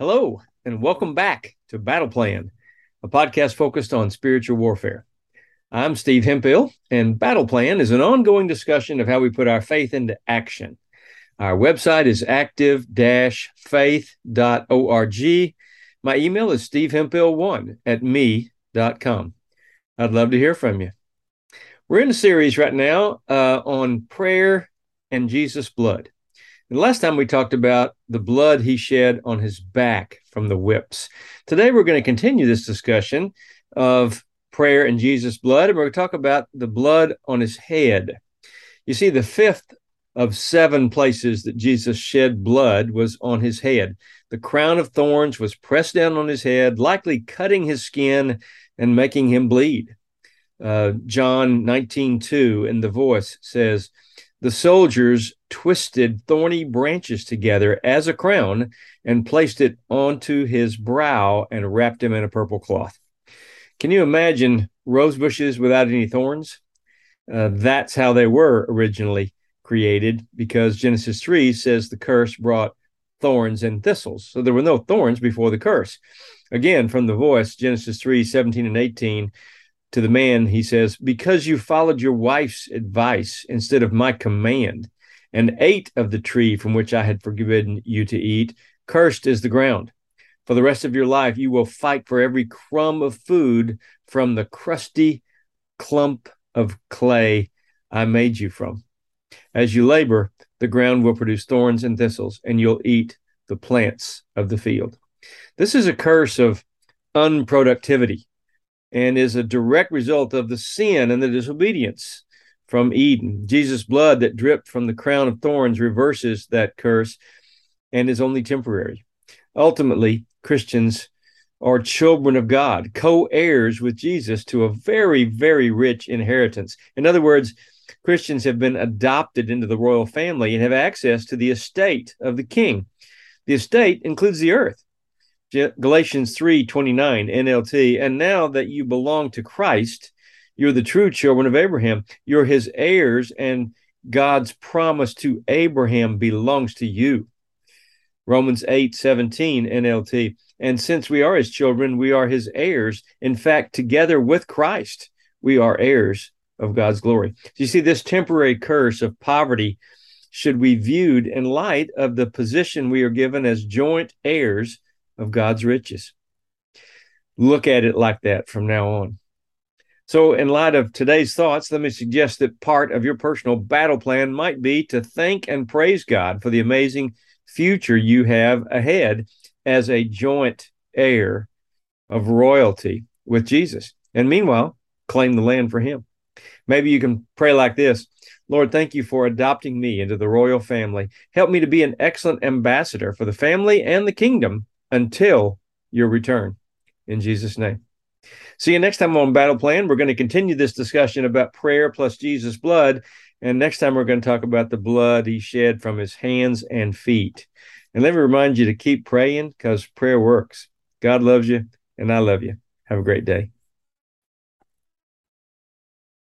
Hello, and welcome back to Battle Plan, a podcast focused on spiritual warfare. I'm Steve Hemphill, and Battle Plan is an ongoing discussion of how we put our faith into action. Our website is active faith.org. My email is stevehemphill1 at me.com. I'd love to hear from you. We're in a series right now uh, on prayer and Jesus' blood. And last time we talked about the blood he shed on his back from the whips. Today we're going to continue this discussion of prayer and Jesus' blood, and we're going to talk about the blood on his head. You see, the fifth of seven places that Jesus shed blood was on his head. The crown of thorns was pressed down on his head, likely cutting his skin and making him bleed. Uh, John 19 2 in the voice says, the soldiers twisted thorny branches together as a crown and placed it onto his brow and wrapped him in a purple cloth. Can you imagine rose bushes without any thorns? Uh, that's how they were originally created because Genesis 3 says the curse brought thorns and thistles. So there were no thorns before the curse. Again, from the voice, Genesis 3 17 and 18 to the man, he says, Because you followed your wife's advice instead of my command, and ate of the tree from which I had forbidden you to eat, cursed is the ground. For the rest of your life, you will fight for every crumb of food from the crusty clump of clay I made you from. As you labor, the ground will produce thorns and thistles, and you'll eat the plants of the field. This is a curse of unproductivity and is a direct result of the sin and the disobedience from Eden. Jesus' blood that dripped from the crown of thorns reverses that curse and is only temporary. Ultimately, Christians are children of God, co heirs with Jesus to a very, very rich inheritance. In other words, Christians have been adopted into the royal family and have access to the estate of the king. The estate includes the earth. Galatians 3:29 NLT and now that you belong to Christ you're the true children of Abraham. You're his heirs and God's promise to Abraham belongs to you. Romans 8:17 NLT and since we are his children we are his heirs. In fact together with Christ we are heirs of God's glory. So you see this temporary curse of poverty should be viewed in light of the position we are given as joint heirs of God's riches. Look at it like that from now on. So, in light of today's thoughts, let me suggest that part of your personal battle plan might be to thank and praise God for the amazing future you have ahead as a joint heir of royalty with Jesus. And meanwhile, claim the land for Him. Maybe you can pray like this Lord, thank you for adopting me into the royal family. Help me to be an excellent ambassador for the family and the kingdom until your return. In Jesus' name. See you next time on Battle Plan. We're going to continue this discussion about prayer plus Jesus' blood. And next time, we're going to talk about the blood he shed from his hands and feet. And let me remind you to keep praying because prayer works. God loves you, and I love you. Have a great day.